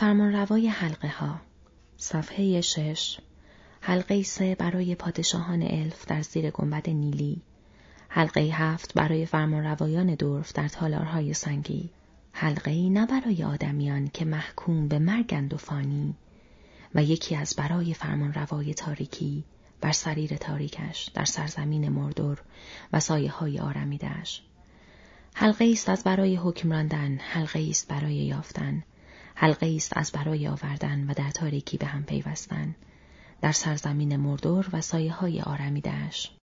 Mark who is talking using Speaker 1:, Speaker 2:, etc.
Speaker 1: فرمانروای حلقه ها صفحه شش. حلقه سه برای پادشاهان الف در زیر گنبد نیلی. حلقه هفت برای فرمانروایان دورف در تالارهای سنگی. حلقه ای نه برای آدمیان که محکوم به مرگند و فانی. و یکی از برای فرمانروای تاریکی بر سریر تاریکش در سرزمین مردور و سایه های آرمیدهش حلقه است از برای حکم راندن حلقه است برای یافتن. حلقه است از برای آوردن و در تاریکی به هم پیوستن. در سرزمین مردور و سایه های آرمیدهش